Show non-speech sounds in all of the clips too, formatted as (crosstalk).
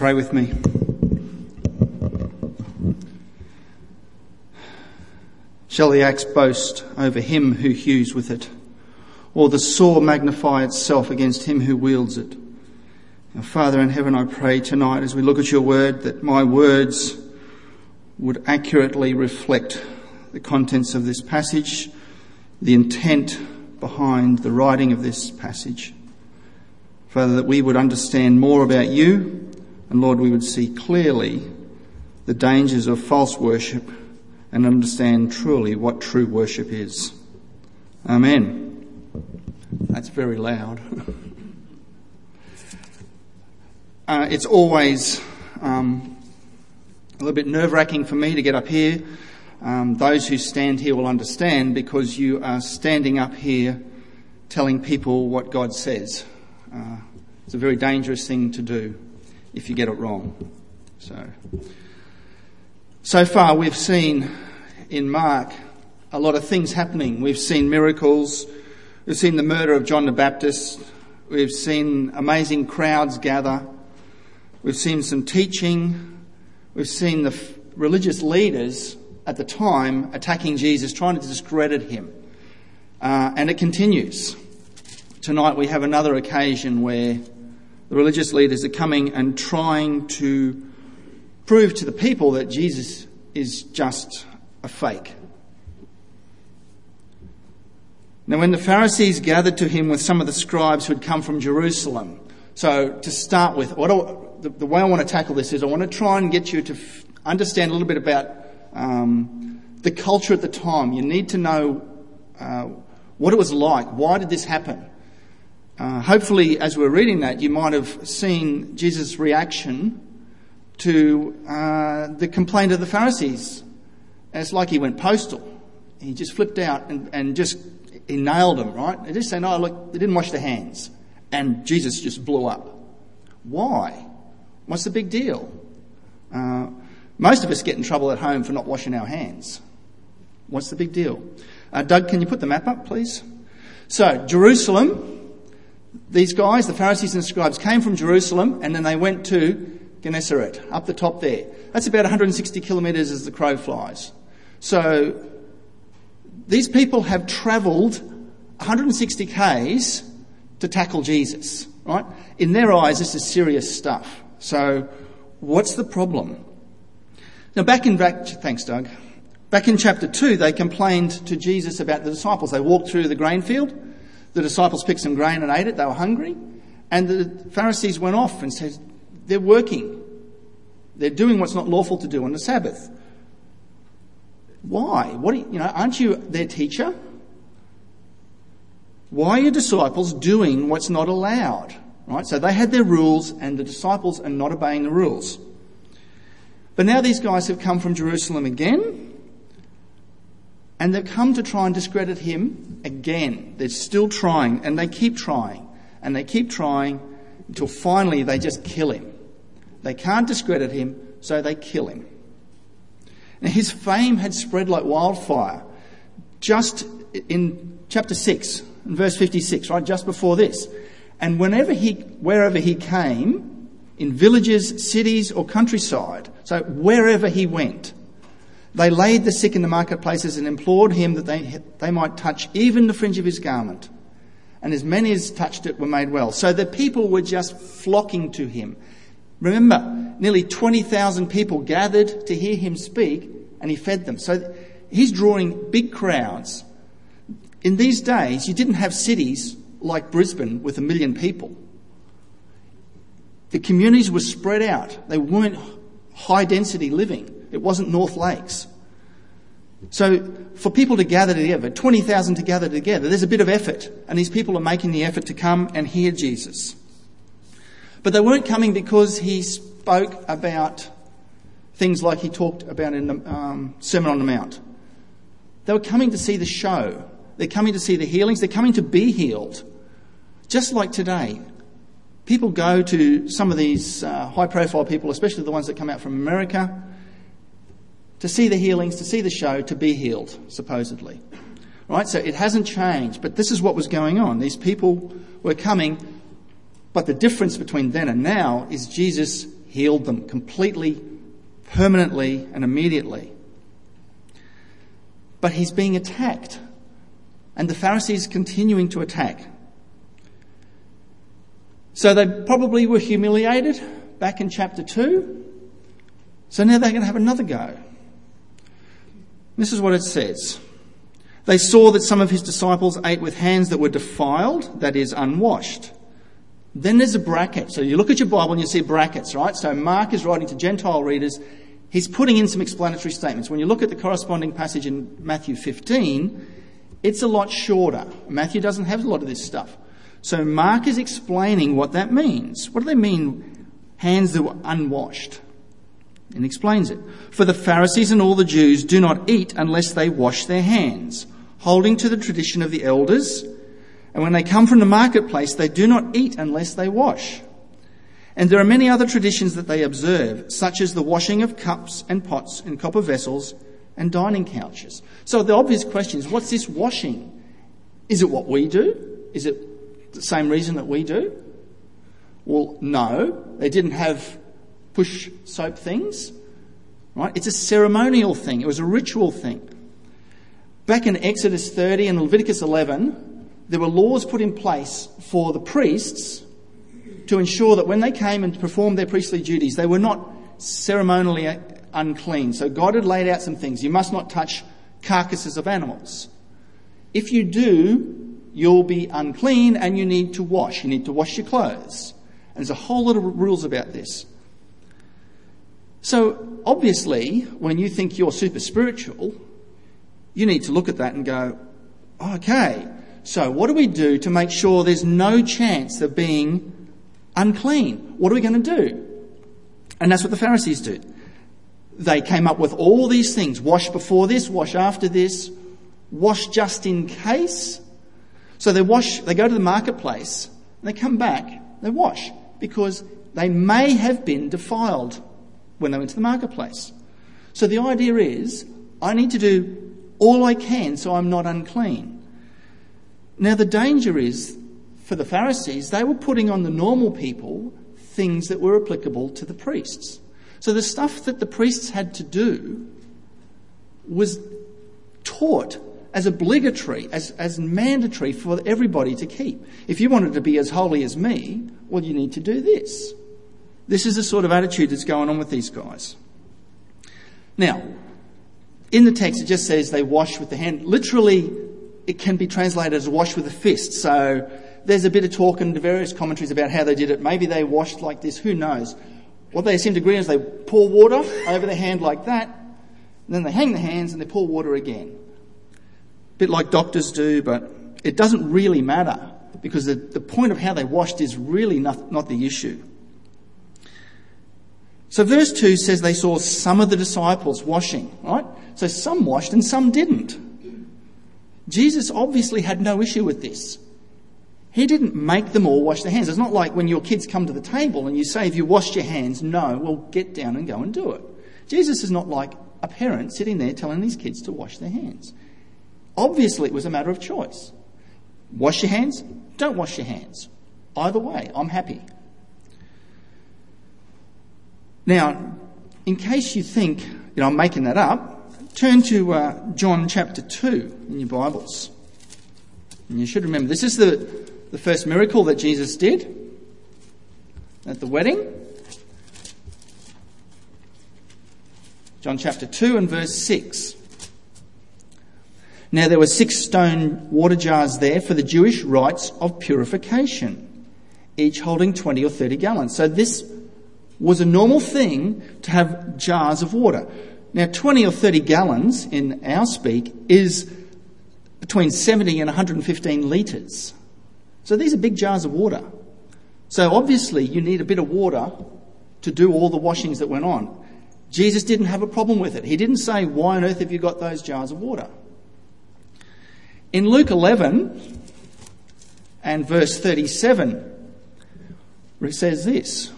Pray with me. Shall the axe boast over him who hews with it, or the saw magnify itself against him who wields it? Now, Father in heaven, I pray tonight as we look at your word that my words would accurately reflect the contents of this passage, the intent behind the writing of this passage. Father, that we would understand more about you, and Lord, we would see clearly the dangers of false worship and understand truly what true worship is. Amen. That's very loud. (laughs) uh, it's always um, a little bit nerve wracking for me to get up here. Um, those who stand here will understand because you are standing up here telling people what God says. Uh, it's a very dangerous thing to do if you get it wrong. So. So far, we've seen in Mark a lot of things happening. We've seen miracles, we've seen the murder of John the Baptist, we've seen amazing crowds gather, we've seen some teaching, we've seen the f- religious leaders at the time attacking Jesus, trying to discredit him. Uh, and it continues. Tonight we have another occasion where the religious leaders are coming and trying to prove to the people that Jesus is just a fake. Now, when the Pharisees gathered to him with some of the scribes who had come from Jerusalem, so to start with, what I, the, the, way I want to tackle this is I want to try and get you to f- understand a little bit about um, the culture at the time. You need to know uh, what it was like. Why did this happen? Uh, hopefully, as we're reading that, you might have seen Jesus' reaction to uh, the complaint of the Pharisees. And it's like he went postal. He just flipped out and, and just he nailed them, right? They just saying, "No, look, they didn't wash their hands," and Jesus just blew up. Why? What's the big deal? Uh, most of us get in trouble at home for not washing our hands. What's the big deal? Uh, Doug, can you put the map up, please? So, Jerusalem, these guys, the Pharisees and scribes, came from Jerusalem and then they went to Gennesaret, up the top there. That's about 160 kilometres as the crow flies. So, these people have travelled 160 k's to tackle Jesus, right? In their eyes, this is serious stuff. So, what's the problem? Now, back in back, thanks, Doug. Back in chapter two, they complained to Jesus about the disciples. They walked through the grain field. The disciples picked some grain and ate it. They were hungry. And the Pharisees went off and said, they're working. They're doing what's not lawful to do on the Sabbath. Why? What you, you know, aren't you their teacher? Why are your disciples doing what's not allowed? Right? So they had their rules and the disciples are not obeying the rules. But now these guys have come from Jerusalem again, and they've come to try and discredit him again. They're still trying, and they keep trying, and they keep trying until finally they just kill him. They can't discredit him, so they kill him. Now, his fame had spread like wildfire. Just in chapter 6, in verse 56, right, just before this. And whenever he, wherever he came, in villages, cities, or countryside. So wherever he went, they laid the sick in the marketplaces and implored him that they, they might touch even the fringe of his garment. And as many as touched it were made well. So the people were just flocking to him. Remember, nearly 20,000 people gathered to hear him speak and he fed them. So he's drawing big crowds. In these days, you didn't have cities like Brisbane with a million people. The communities were spread out. They weren't high density living. It wasn't North Lakes. So for people to gather together, 20,000 to gather together, there's a bit of effort. And these people are making the effort to come and hear Jesus. But they weren't coming because he spoke about things like he talked about in the um, Sermon on the Mount. They were coming to see the show. They're coming to see the healings. They're coming to be healed. Just like today. People go to some of these uh, high profile people, especially the ones that come out from America, to see the healings, to see the show, to be healed, supposedly. Right? So it hasn't changed, but this is what was going on. These people were coming, but the difference between then and now is Jesus healed them completely, permanently, and immediately. But he's being attacked, and the Pharisees continuing to attack. So they probably were humiliated back in chapter 2. So now they're going to have another go. This is what it says. They saw that some of his disciples ate with hands that were defiled, that is, unwashed. Then there's a bracket. So you look at your Bible and you see brackets, right? So Mark is writing to Gentile readers. He's putting in some explanatory statements. When you look at the corresponding passage in Matthew 15, it's a lot shorter. Matthew doesn't have a lot of this stuff. So Mark is explaining what that means. What do they mean, hands that were unwashed? And explains it. For the Pharisees and all the Jews do not eat unless they wash their hands, holding to the tradition of the elders. And when they come from the marketplace, they do not eat unless they wash. And there are many other traditions that they observe, such as the washing of cups and pots and copper vessels and dining couches. So the obvious question is, what's this washing? Is it what we do? Is it the same reason that we do? Well, no. They didn't have push soap things, right? It's a ceremonial thing. It was a ritual thing. Back in Exodus 30 and Leviticus 11, there were laws put in place for the priests to ensure that when they came and performed their priestly duties, they were not ceremonially unclean. So God had laid out some things. You must not touch carcasses of animals. If you do, you'll be unclean and you need to wash. You need to wash your clothes. And there's a whole lot of rules about this. So obviously, when you think you're super spiritual, you need to look at that and go, okay, so what do we do to make sure there's no chance of being unclean? What are we going to do? And that's what the Pharisees do. They came up with all these things. Wash before this, wash after this, wash just in case. So they wash, they go to the marketplace, they come back, they wash, because they may have been defiled when they went to the marketplace. So the idea is, I need to do all I can so I'm not unclean. Now the danger is, for the Pharisees, they were putting on the normal people things that were applicable to the priests. So the stuff that the priests had to do was taught as obligatory, as, as mandatory for everybody to keep. If you wanted to be as holy as me, well, you need to do this. This is the sort of attitude that's going on with these guys. Now, in the text, it just says they wash with the hand. Literally, it can be translated as wash with a fist. So there's a bit of talk in the various commentaries about how they did it. Maybe they washed like this, who knows. What they seem to agree is they pour water over the hand like that, and then they hang the hands and they pour water again. A bit like doctors do, but it doesn't really matter because the, the point of how they washed is really not, not the issue. So verse 2 says they saw some of the disciples washing, right? So some washed and some didn't. Jesus obviously had no issue with this. He didn't make them all wash their hands. It's not like when your kids come to the table and you say, if you washed your hands, no, well, get down and go and do it. Jesus is not like a parent sitting there telling these kids to wash their hands. Obviously, it was a matter of choice. Wash your hands, don't wash your hands. Either way, I'm happy. Now, in case you think you know, I'm making that up, turn to uh, John chapter 2 in your Bibles. And you should remember this is the, the first miracle that Jesus did at the wedding. John chapter 2 and verse 6. Now there were six stone water jars there for the Jewish rites of purification, each holding 20 or 30 gallons. So this was a normal thing to have jars of water. Now, 20 or 30 gallons in our speak is between 70 and 115 litres. So these are big jars of water. So obviously, you need a bit of water to do all the washings that went on. Jesus didn't have a problem with it. He didn't say, Why on earth have you got those jars of water? In Luke 11 and verse 37, it says this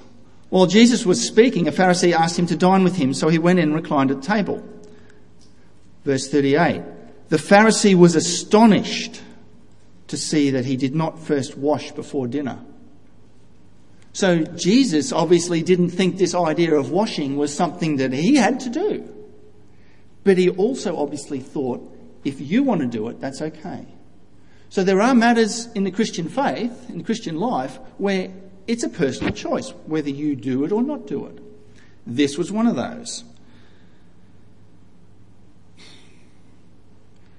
while Jesus was speaking, a Pharisee asked him to dine with him, so he went in and reclined at table. Verse 38. The Pharisee was astonished to see that he did not first wash before dinner. So Jesus obviously didn't think this idea of washing was something that he had to do. But he also obviously thought, if you want to do it, that's okay. So there are matters in the Christian faith, in the Christian life, where it's a personal choice whether you do it or not do it. This was one of those.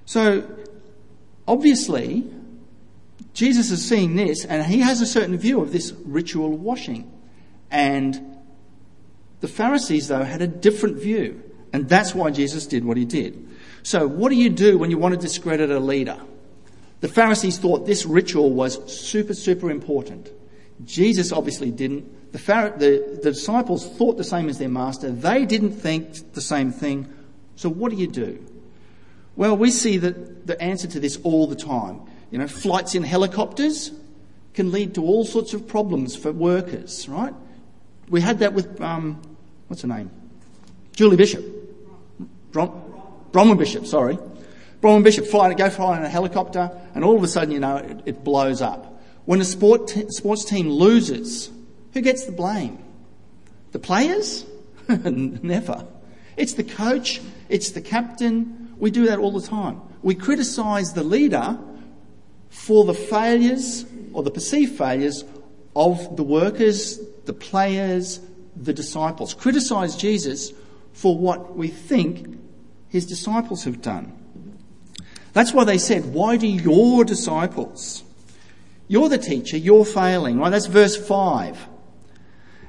So, obviously, Jesus is seeing this and he has a certain view of this ritual washing. And the Pharisees, though, had a different view. And that's why Jesus did what he did. So, what do you do when you want to discredit a leader? The Pharisees thought this ritual was super, super important. Jesus obviously didn't. The, Phara- the, the disciples thought the same as their master. They didn't think the same thing. So, what do you do? Well, we see that the answer to this all the time. You know, flights in helicopters can lead to all sorts of problems for workers, right? We had that with, um, what's her name? Julie Bishop. Bronwyn Bishop, sorry. Bronwyn Bishop fly, go flying in a helicopter, and all of a sudden, you know, it, it blows up. When a sport t- sports team loses, who gets the blame? The players? (laughs) Never. It's the coach, it's the captain. We do that all the time. We criticise the leader for the failures or the perceived failures of the workers, the players, the disciples. Criticise Jesus for what we think his disciples have done. That's why they said, Why do your disciples? You're the teacher, you're failing, right? That's verse 5.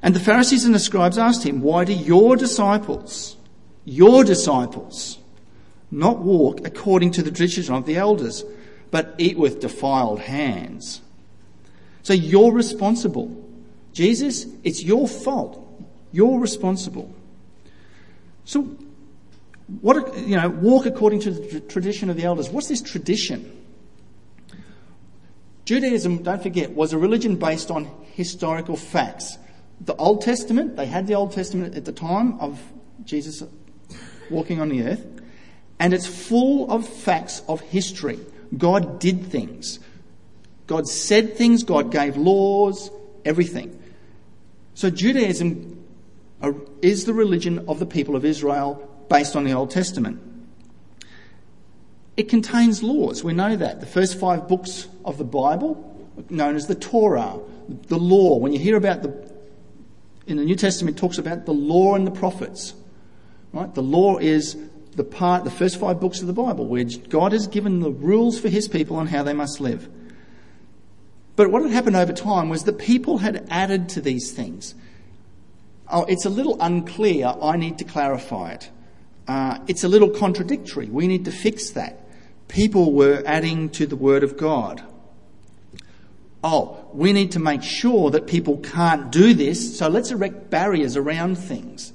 And the Pharisees and the scribes asked him, Why do your disciples, your disciples, not walk according to the tradition of the elders, but eat with defiled hands? So you're responsible. Jesus, it's your fault. You're responsible. So what, you know, walk according to the tradition of the elders. What's this tradition? Judaism, don't forget, was a religion based on historical facts. The Old Testament, they had the Old Testament at the time of Jesus walking on the earth, and it's full of facts of history. God did things. God said things, God gave laws, everything. So Judaism uh, is the religion of the people of Israel based on the Old Testament. It contains laws. We know that. The first five books of the Bible, known as the Torah, the law. When you hear about the, in the New Testament, it talks about the law and the prophets. Right? The law is the part, the first five books of the Bible, where God has given the rules for his people on how they must live. But what had happened over time was that people had added to these things. Oh, it's a little unclear. I need to clarify it. Uh, it's a little contradictory. We need to fix that. People were adding to the Word of God. Oh, we need to make sure that people can't do this, so let's erect barriers around things.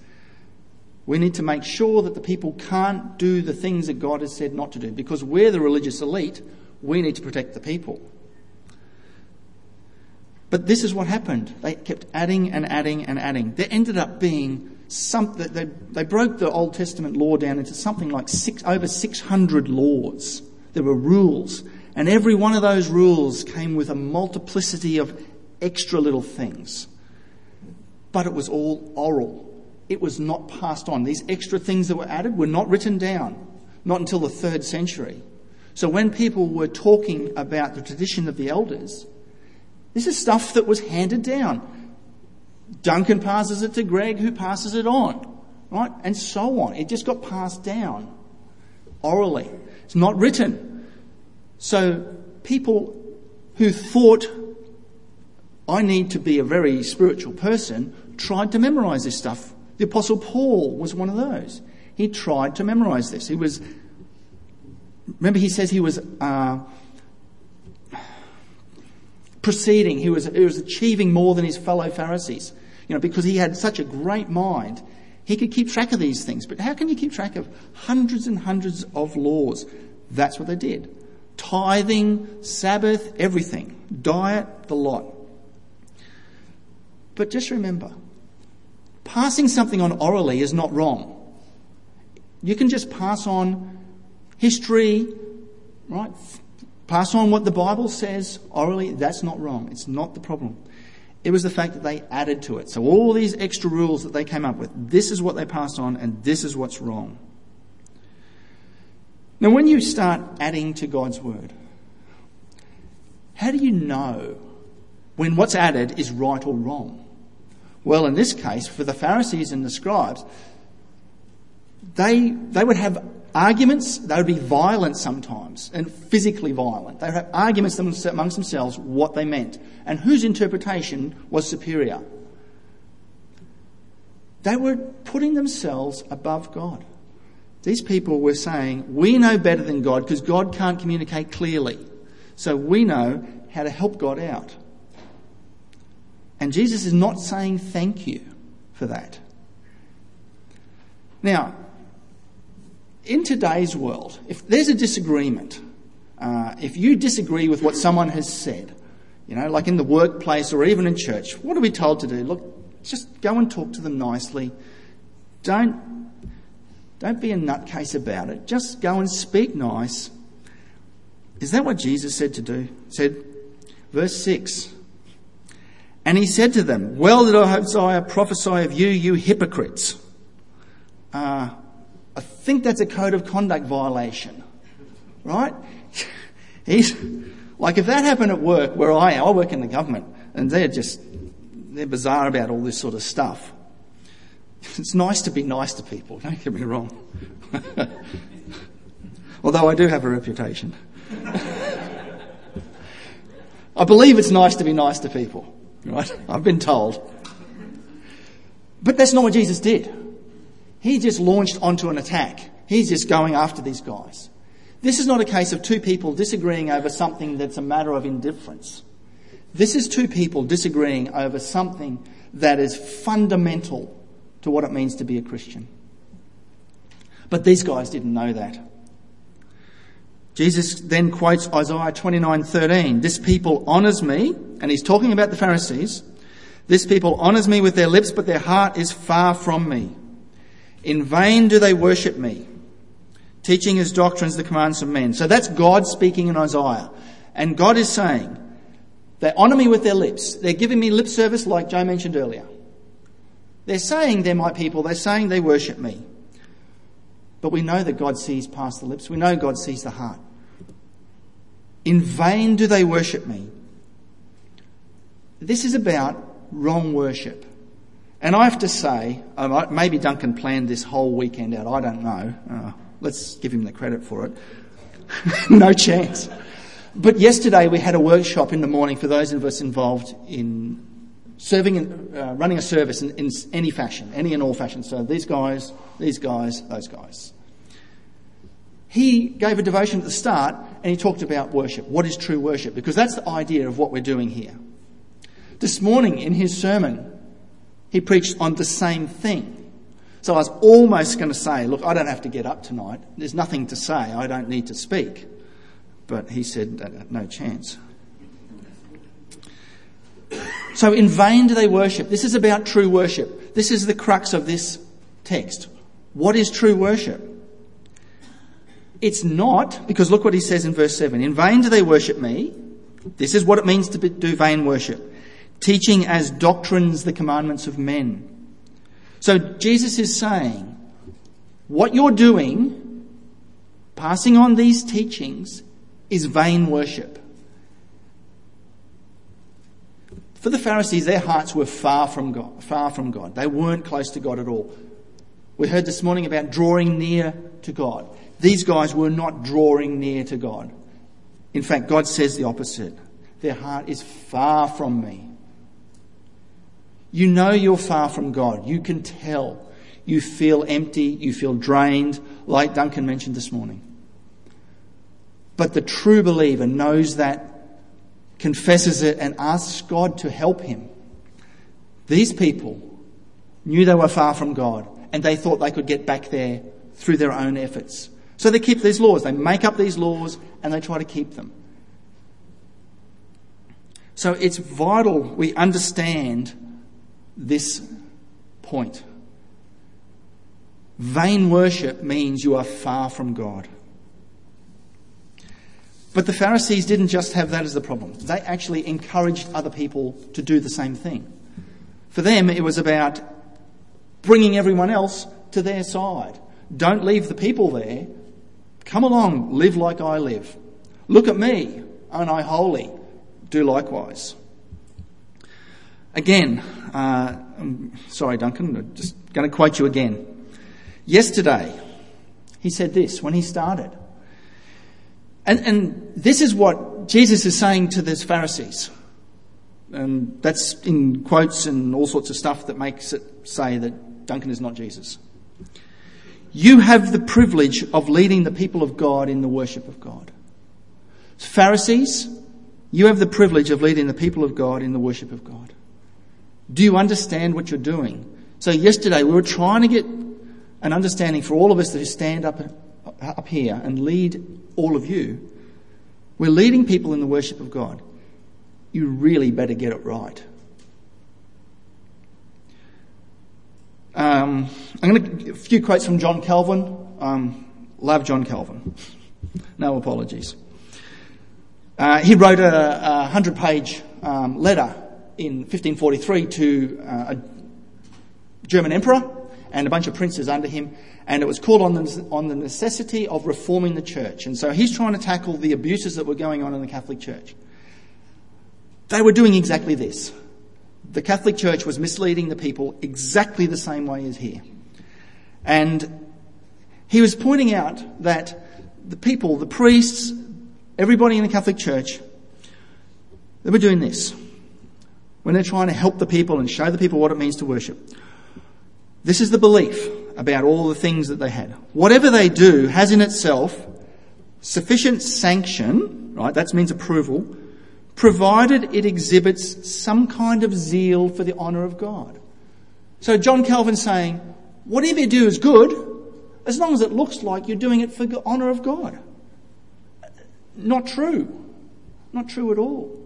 We need to make sure that the people can't do the things that God has said not to do because we're the religious elite. We need to protect the people. But this is what happened. They kept adding and adding and adding. There ended up being some, they, they broke the Old Testament law down into something like six, over 600 laws. There were rules. And every one of those rules came with a multiplicity of extra little things. But it was all oral. It was not passed on. These extra things that were added were not written down, not until the third century. So when people were talking about the tradition of the elders, this is stuff that was handed down. Duncan passes it to Greg, who passes it on, right? And so on. It just got passed down orally. It's not written. So people who thought, I need to be a very spiritual person, tried to memorize this stuff. The Apostle Paul was one of those. He tried to memorize this. He was, remember, he says he was uh, proceeding, he was, he was achieving more than his fellow Pharisees you know, because he had such a great mind, he could keep track of these things. But how can you keep track of hundreds and hundreds of laws? That's what they did. Tithing, Sabbath, everything. Diet, the lot. But just remember, passing something on orally is not wrong. You can just pass on history, right? Pass on what the Bible says orally. That's not wrong. It's not the problem. It was the fact that they added to it. So all these extra rules that they came up with, this is what they passed on and this is what's wrong. Now when you start adding to God's word, how do you know when what's added is right or wrong? Well, in this case, for the Pharisees and the scribes, they, they would have arguments, they would be violent sometimes, and physically violent. They would have arguments amongst themselves what they meant, and whose interpretation was superior. They were putting themselves above God. These people were saying, We know better than God because God can't communicate clearly. So we know how to help God out. And Jesus is not saying thank you for that. Now, in today's world, if there's a disagreement, uh, if you disagree with what someone has said, you know, like in the workplace or even in church, what are we told to do? Look, just go and talk to them nicely. Don't, don't be a nutcase about it. Just go and speak nice. Is that what Jesus said to do? He said, verse 6. And he said to them, Well did Isaiah prophesy of you, you hypocrites. Uh, I think that's a code of conduct violation, right? (laughs) He's like if that happened at work where I am, I work in the government and they're just they're bizarre about all this sort of stuff. (laughs) It's nice to be nice to people. Don't get me wrong. (laughs) Although I do have a reputation. I believe it's nice to be nice to people, right? I've been told. But that's not what Jesus did. He just launched onto an attack. He's just going after these guys. This is not a case of two people disagreeing over something that's a matter of indifference. This is two people disagreeing over something that is fundamental to what it means to be a Christian. But these guys didn't know that. Jesus then quotes Isaiah 29:13. This people honors me, and he's talking about the Pharisees. This people honors me with their lips, but their heart is far from me. In vain do they worship me, teaching as doctrines the commands of men. So that's God speaking in Isaiah. And God is saying, they honour me with their lips. They're giving me lip service like Joe mentioned earlier. They're saying they're my people. They're saying they worship me. But we know that God sees past the lips. We know God sees the heart. In vain do they worship me. This is about wrong worship. And I have to say, maybe Duncan planned this whole weekend out. I don't know. Uh, let's give him the credit for it. (laughs) no chance. But yesterday we had a workshop in the morning for those of us involved in serving uh, running a service in, in any fashion, any and all fashion. So these guys, these guys, those guys. He gave a devotion at the start and he talked about worship. What is true worship? Because that's the idea of what we're doing here. This morning in his sermon, he preached on the same thing. So I was almost going to say, look, I don't have to get up tonight. There's nothing to say. I don't need to speak. But he said, no chance. So in vain do they worship. This is about true worship. This is the crux of this text. What is true worship? It's not, because look what he says in verse 7. In vain do they worship me. This is what it means to do vain worship teaching as doctrines the commandments of men. So Jesus is saying, what you're doing, passing on these teachings, is vain worship. For the Pharisees, their hearts were far from God, far from God. They weren't close to God at all. We heard this morning about drawing near to God. These guys were not drawing near to God. In fact, God says the opposite. Their heart is far from me. You know you're far from God. You can tell. You feel empty. You feel drained, like Duncan mentioned this morning. But the true believer knows that, confesses it, and asks God to help him. These people knew they were far from God, and they thought they could get back there through their own efforts. So they keep these laws. They make up these laws and they try to keep them. So it's vital we understand this point. Vain worship means you are far from God. But the Pharisees didn't just have that as the problem. They actually encouraged other people to do the same thing. For them, it was about bringing everyone else to their side. Don't leave the people there. Come along, live like I live. Look at me, aren't I holy? Do likewise. Again, uh, I'm sorry, Duncan, I'm just going to quote you again. Yesterday, he said this when he started. And, and this is what Jesus is saying to these Pharisees. And that's in quotes and all sorts of stuff that makes it say that Duncan is not Jesus. You have the privilege of leading the people of God in the worship of God. Pharisees, you have the privilege of leading the people of God in the worship of God. Do you understand what you're doing? So yesterday we were trying to get an understanding for all of us that stand up, up here and lead all of you. We're leading people in the worship of God. You really better get it right. Um, I'm going to a few quotes from John Calvin. Um, love John Calvin. No apologies. Uh, he wrote a, a hundred page um, letter in 1543 to uh, a German emperor and a bunch of princes under him, and it was called on the, on the necessity of reforming the church. And so he's trying to tackle the abuses that were going on in the Catholic Church. They were doing exactly this. The Catholic Church was misleading the people exactly the same way as here. And he was pointing out that the people, the priests, everybody in the Catholic Church, they were doing this. When they're trying to help the people and show the people what it means to worship. This is the belief about all the things that they had. Whatever they do has in itself sufficient sanction, right? That means approval, provided it exhibits some kind of zeal for the honour of God. So John Calvin's saying, whatever you do is good, as long as it looks like you're doing it for the honour of God. Not true. Not true at all.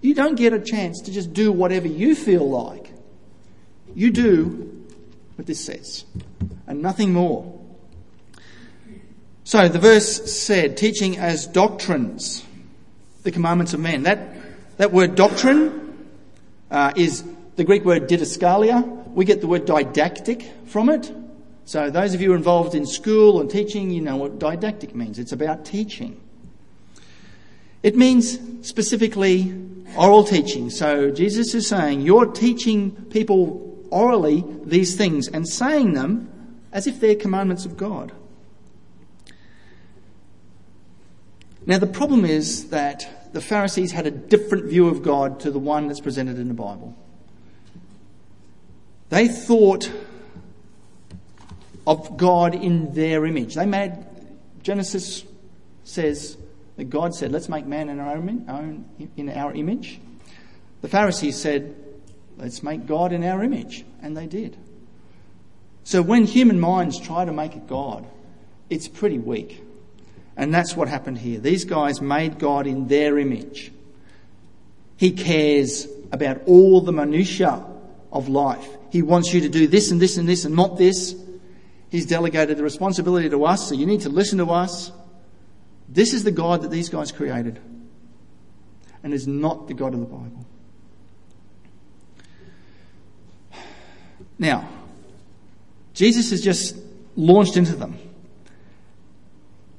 You don't get a chance to just do whatever you feel like. You do what this says, and nothing more. So the verse said, teaching as doctrines the commandments of men. That, that word doctrine uh, is the Greek word didaskalia. We get the word didactic from it. So those of you involved in school and teaching, you know what didactic means. It's about teaching. It means specifically oral teaching. So Jesus is saying you're teaching people orally these things and saying them as if they're commandments of God. Now, the problem is that the Pharisees had a different view of God to the one that's presented in the Bible. They thought of God in their image. They made, Genesis says that God said, let's make man in our own, in our image. The Pharisees said, let's make God in our image. And they did. So when human minds try to make a God, it's pretty weak. And that's what happened here. These guys made God in their image. He cares about all the minutiae of life. He wants you to do this and this and this and not this. He's delegated the responsibility to us, so you need to listen to us. This is the God that these guys created, and is not the God of the Bible. Now, Jesus has just launched into them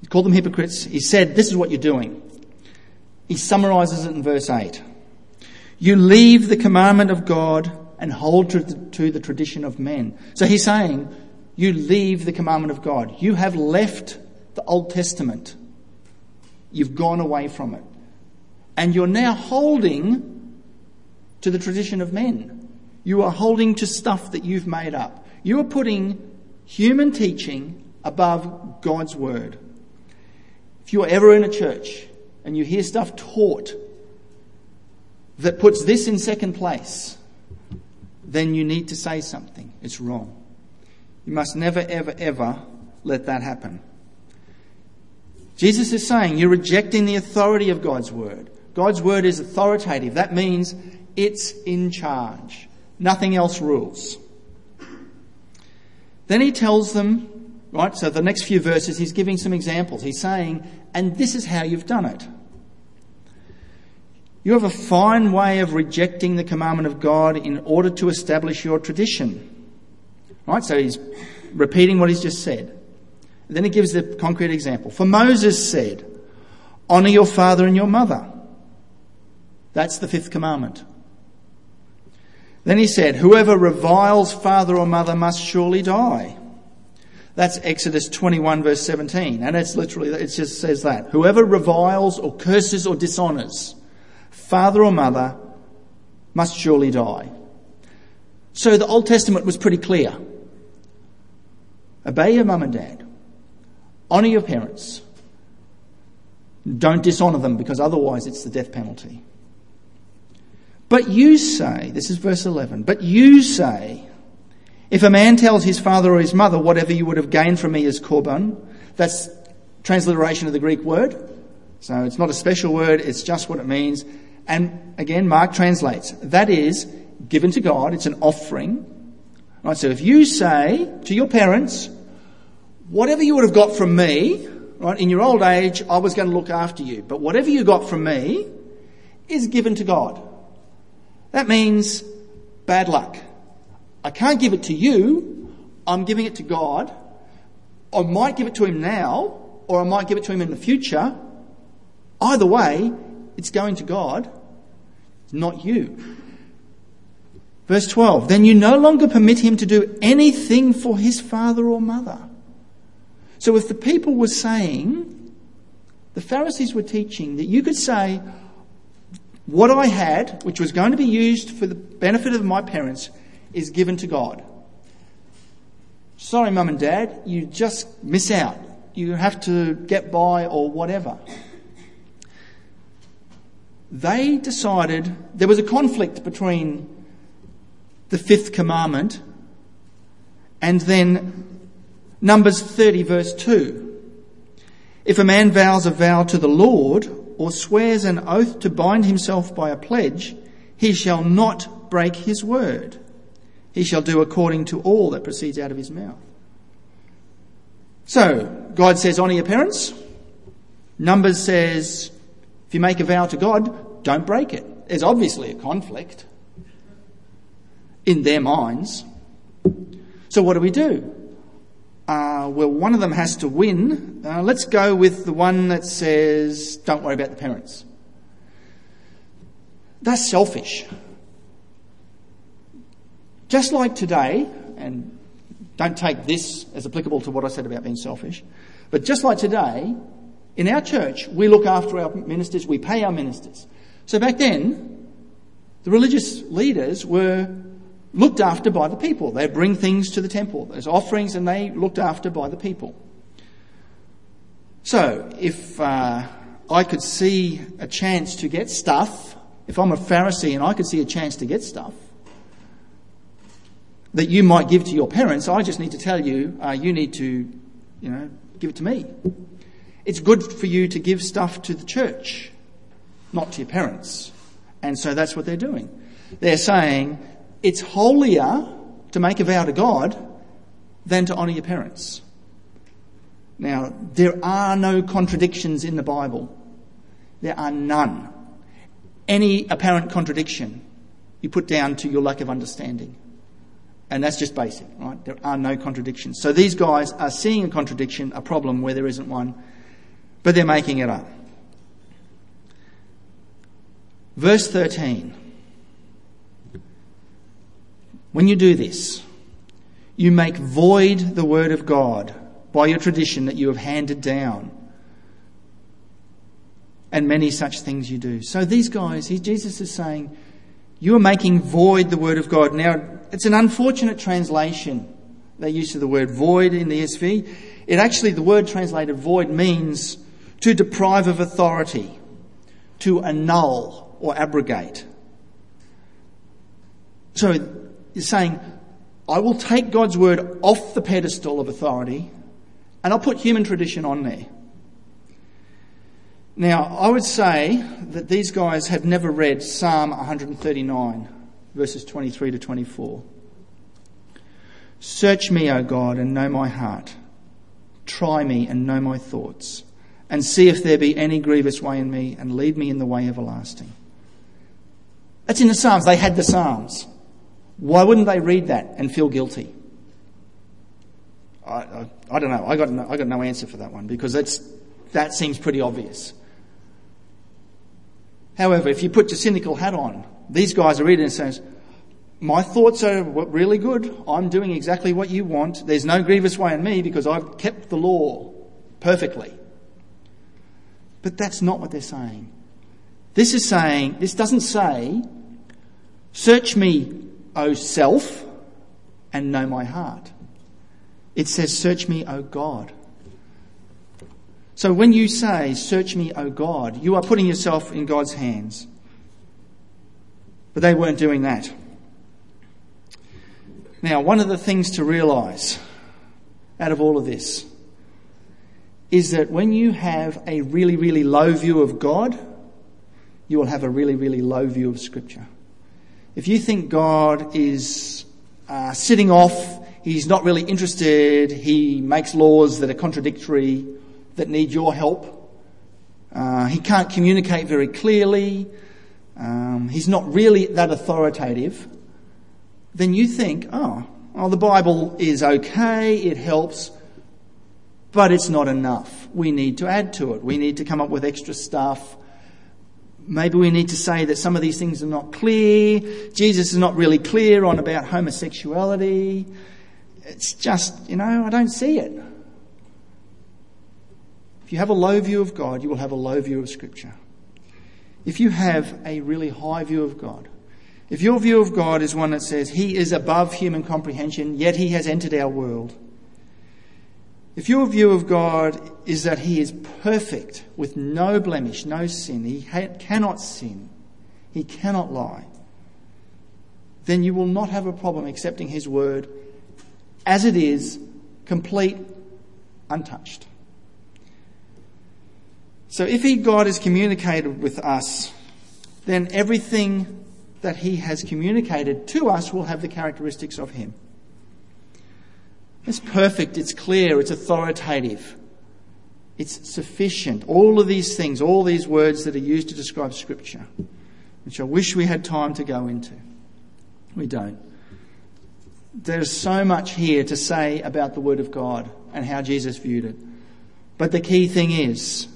He called them hypocrites. He said, This is what you're doing. He summarizes it in verse 8. You leave the commandment of God and hold to the, to the tradition of men. So he's saying, You leave the commandment of God. You have left the Old Testament. You've gone away from it. And you're now holding to the tradition of men. You are holding to stuff that you've made up. You are putting human teaching above God's word. If you're ever in a church and you hear stuff taught that puts this in second place, then you need to say something. It's wrong. You must never, ever, ever let that happen. Jesus is saying you're rejecting the authority of God's word. God's word is authoritative. That means it's in charge. Nothing else rules. Then he tells them Right? So the next few verses, he's giving some examples. He's saying, and this is how you've done it. You have a fine way of rejecting the commandment of God in order to establish your tradition. Right? So he's repeating what he's just said. Then he gives the concrete example. For Moses said, Honour your father and your mother. That's the fifth commandment. Then he said, Whoever reviles father or mother must surely die. That's Exodus 21 verse 17. And it's literally, it just says that. Whoever reviles or curses or dishonors father or mother must surely die. So the Old Testament was pretty clear. Obey your mum and dad. Honour your parents. Don't dishonour them because otherwise it's the death penalty. But you say, this is verse 11, but you say, if a man tells his father or his mother, whatever you would have gained from me is korban, that's transliteration of the Greek word. So it's not a special word, it's just what it means. And again, Mark translates, that is given to God, it's an offering. Right, so if you say to your parents, whatever you would have got from me, right, in your old age, I was going to look after you, but whatever you got from me is given to God. That means bad luck. I can't give it to you. I'm giving it to God. I might give it to him now, or I might give it to him in the future. Either way, it's going to God, not you. Verse 12, then you no longer permit him to do anything for his father or mother. So if the people were saying, the Pharisees were teaching that you could say, what I had, which was going to be used for the benefit of my parents, is given to God. Sorry, mum and dad, you just miss out. You have to get by or whatever. They decided there was a conflict between the fifth commandment and then Numbers 30, verse 2. If a man vows a vow to the Lord or swears an oath to bind himself by a pledge, he shall not break his word. He shall do according to all that proceeds out of his mouth. So, God says, honour your parents. Numbers says, if you make a vow to God, don't break it. There's obviously a conflict in their minds. So what do we do? Uh, well, one of them has to win. Uh, let's go with the one that says, don't worry about the parents. That's selfish. Just like today, and don't take this as applicable to what I said about being selfish, but just like today, in our church, we look after our ministers, we pay our ministers. So back then, the religious leaders were looked after by the people. They bring things to the temple. There's offerings and they looked after by the people. So if uh, I could see a chance to get stuff, if I'm a Pharisee and I could see a chance to get stuff, that you might give to your parents, I just need to tell you, uh, you need to, you know, give it to me. It's good for you to give stuff to the church, not to your parents. And so that's what they're doing. They're saying it's holier to make a vow to God than to honour your parents. Now, there are no contradictions in the Bible. There are none. Any apparent contradiction you put down to your lack of understanding. And that's just basic, right? There are no contradictions. So these guys are seeing a contradiction, a problem where there isn't one, but they're making it up. Verse 13. When you do this, you make void the word of God by your tradition that you have handed down. And many such things you do. So these guys, Jesus is saying, you are making void the word of God. Now, it's an unfortunate translation. They use of the word void in the ESV. It actually, the word translated void means to deprive of authority, to annul or abrogate. So you're saying, I will take God's word off the pedestal of authority and I'll put human tradition on there. Now, I would say that these guys have never read Psalm 139, verses 23 to 24. Search me, O God, and know my heart. Try me and know my thoughts, and see if there be any grievous way in me, and lead me in the way everlasting. That's in the Psalms. They had the Psalms. Why wouldn't they read that and feel guilty? I, I, I don't know. I got no, I got no answer for that one because that's, that seems pretty obvious. However, if you put your cynical hat on, these guys are reading and saying, my thoughts are really good. I'm doing exactly what you want. There's no grievous way in me because I've kept the law perfectly. But that's not what they're saying. This is saying, this doesn't say, search me, O self, and know my heart. It says, search me, O God. So when you say, search me, O God, you are putting yourself in God's hands. But they weren't doing that. Now, one of the things to realise out of all of this is that when you have a really, really low view of God, you will have a really, really low view of Scripture. If you think God is uh, sitting off, he's not really interested, he makes laws that are contradictory, that need your help, uh, he can't communicate very clearly, um, he's not really that authoritative, then you think, oh, well, the Bible is okay, it helps, but it's not enough. We need to add to it. We need to come up with extra stuff. Maybe we need to say that some of these things are not clear. Jesus is not really clear on about homosexuality. It's just, you know, I don't see it. If you have a low view of God, you will have a low view of Scripture. If you have a really high view of God, if your view of God is one that says He is above human comprehension, yet He has entered our world, if your view of God is that He is perfect with no blemish, no sin, He ha- cannot sin, He cannot lie, then you will not have a problem accepting His word as it is, complete, untouched. So if He, God, has communicated with us, then everything that he has communicated to us will have the characteristics of him. It's perfect, it's clear, it's authoritative, it's sufficient. All of these things, all these words that are used to describe Scripture, which I wish we had time to go into. We don't. There's so much here to say about the Word of God and how Jesus viewed it. But the key thing is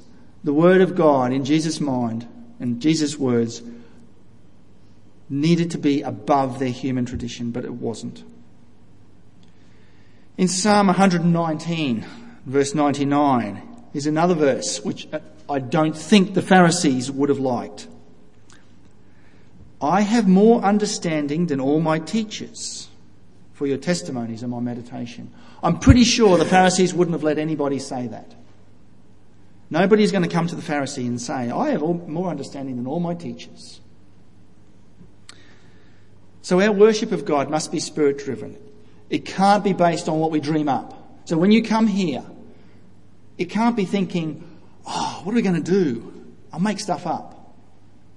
the Word of God in Jesus' mind and Jesus' words needed to be above their human tradition, but it wasn't. In Psalm 119, verse 99, is another verse which uh, I don't think the Pharisees would have liked. I have more understanding than all my teachers, for your testimonies and my meditation. I'm pretty sure the Pharisees wouldn't have let anybody say that. Nobody's going to come to the Pharisee and say, I have more understanding than all my teachers. So our worship of God must be spirit driven. It can't be based on what we dream up. So when you come here, it can't be thinking, oh, what are we going to do? I'll make stuff up.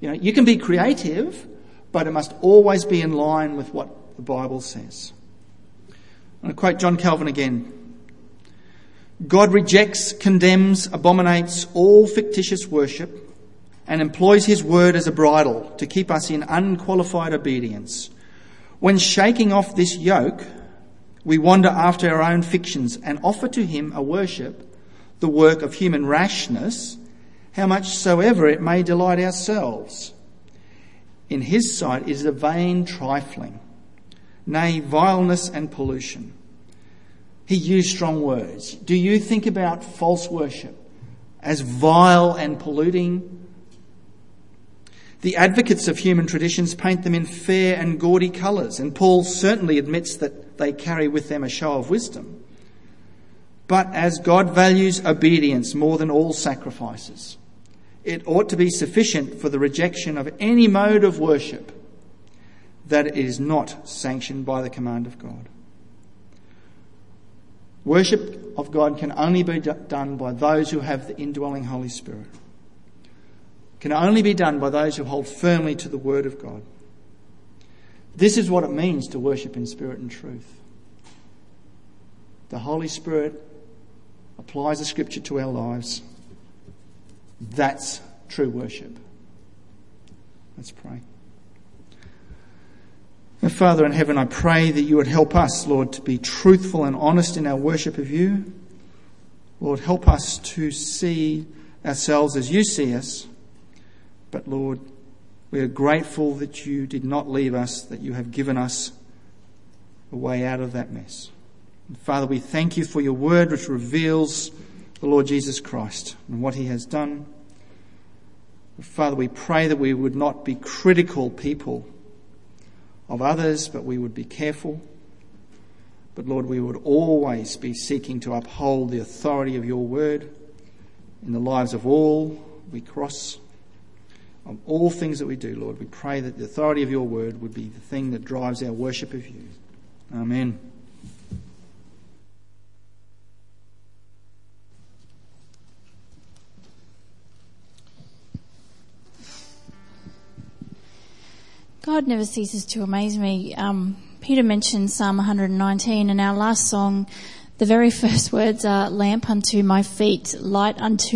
You know, you can be creative, but it must always be in line with what the Bible says. I'm going to quote John Calvin again. God rejects, condemns, abominates all fictitious worship and employs his word as a bridle to keep us in unqualified obedience. When shaking off this yoke, we wander after our own fictions and offer to him a worship, the work of human rashness, how much soever it may delight ourselves. In his sight is a vain trifling, nay, vileness and pollution. He used strong words. Do you think about false worship as vile and polluting? The advocates of human traditions paint them in fair and gaudy colours, and Paul certainly admits that they carry with them a show of wisdom. But as God values obedience more than all sacrifices, it ought to be sufficient for the rejection of any mode of worship that it is not sanctioned by the command of God. Worship of God can only be done by those who have the indwelling Holy Spirit can only be done by those who hold firmly to the Word of God. This is what it means to worship in spirit and truth. The Holy Spirit applies the scripture to our lives, that's true worship. Let's pray. And Father in heaven, I pray that you would help us, Lord, to be truthful and honest in our worship of you. Lord, help us to see ourselves as you see us. But Lord, we are grateful that you did not leave us, that you have given us a way out of that mess. And Father, we thank you for your word which reveals the Lord Jesus Christ and what he has done. Father, we pray that we would not be critical people of others, but we would be careful. But Lord, we would always be seeking to uphold the authority of your word in the lives of all we cross, of all things that we do, Lord. We pray that the authority of your word would be the thing that drives our worship of you. Amen. God never ceases to amaze me. Um, Peter mentioned Psalm 119 and our last song, the very (laughs) first words are lamp unto my feet, light unto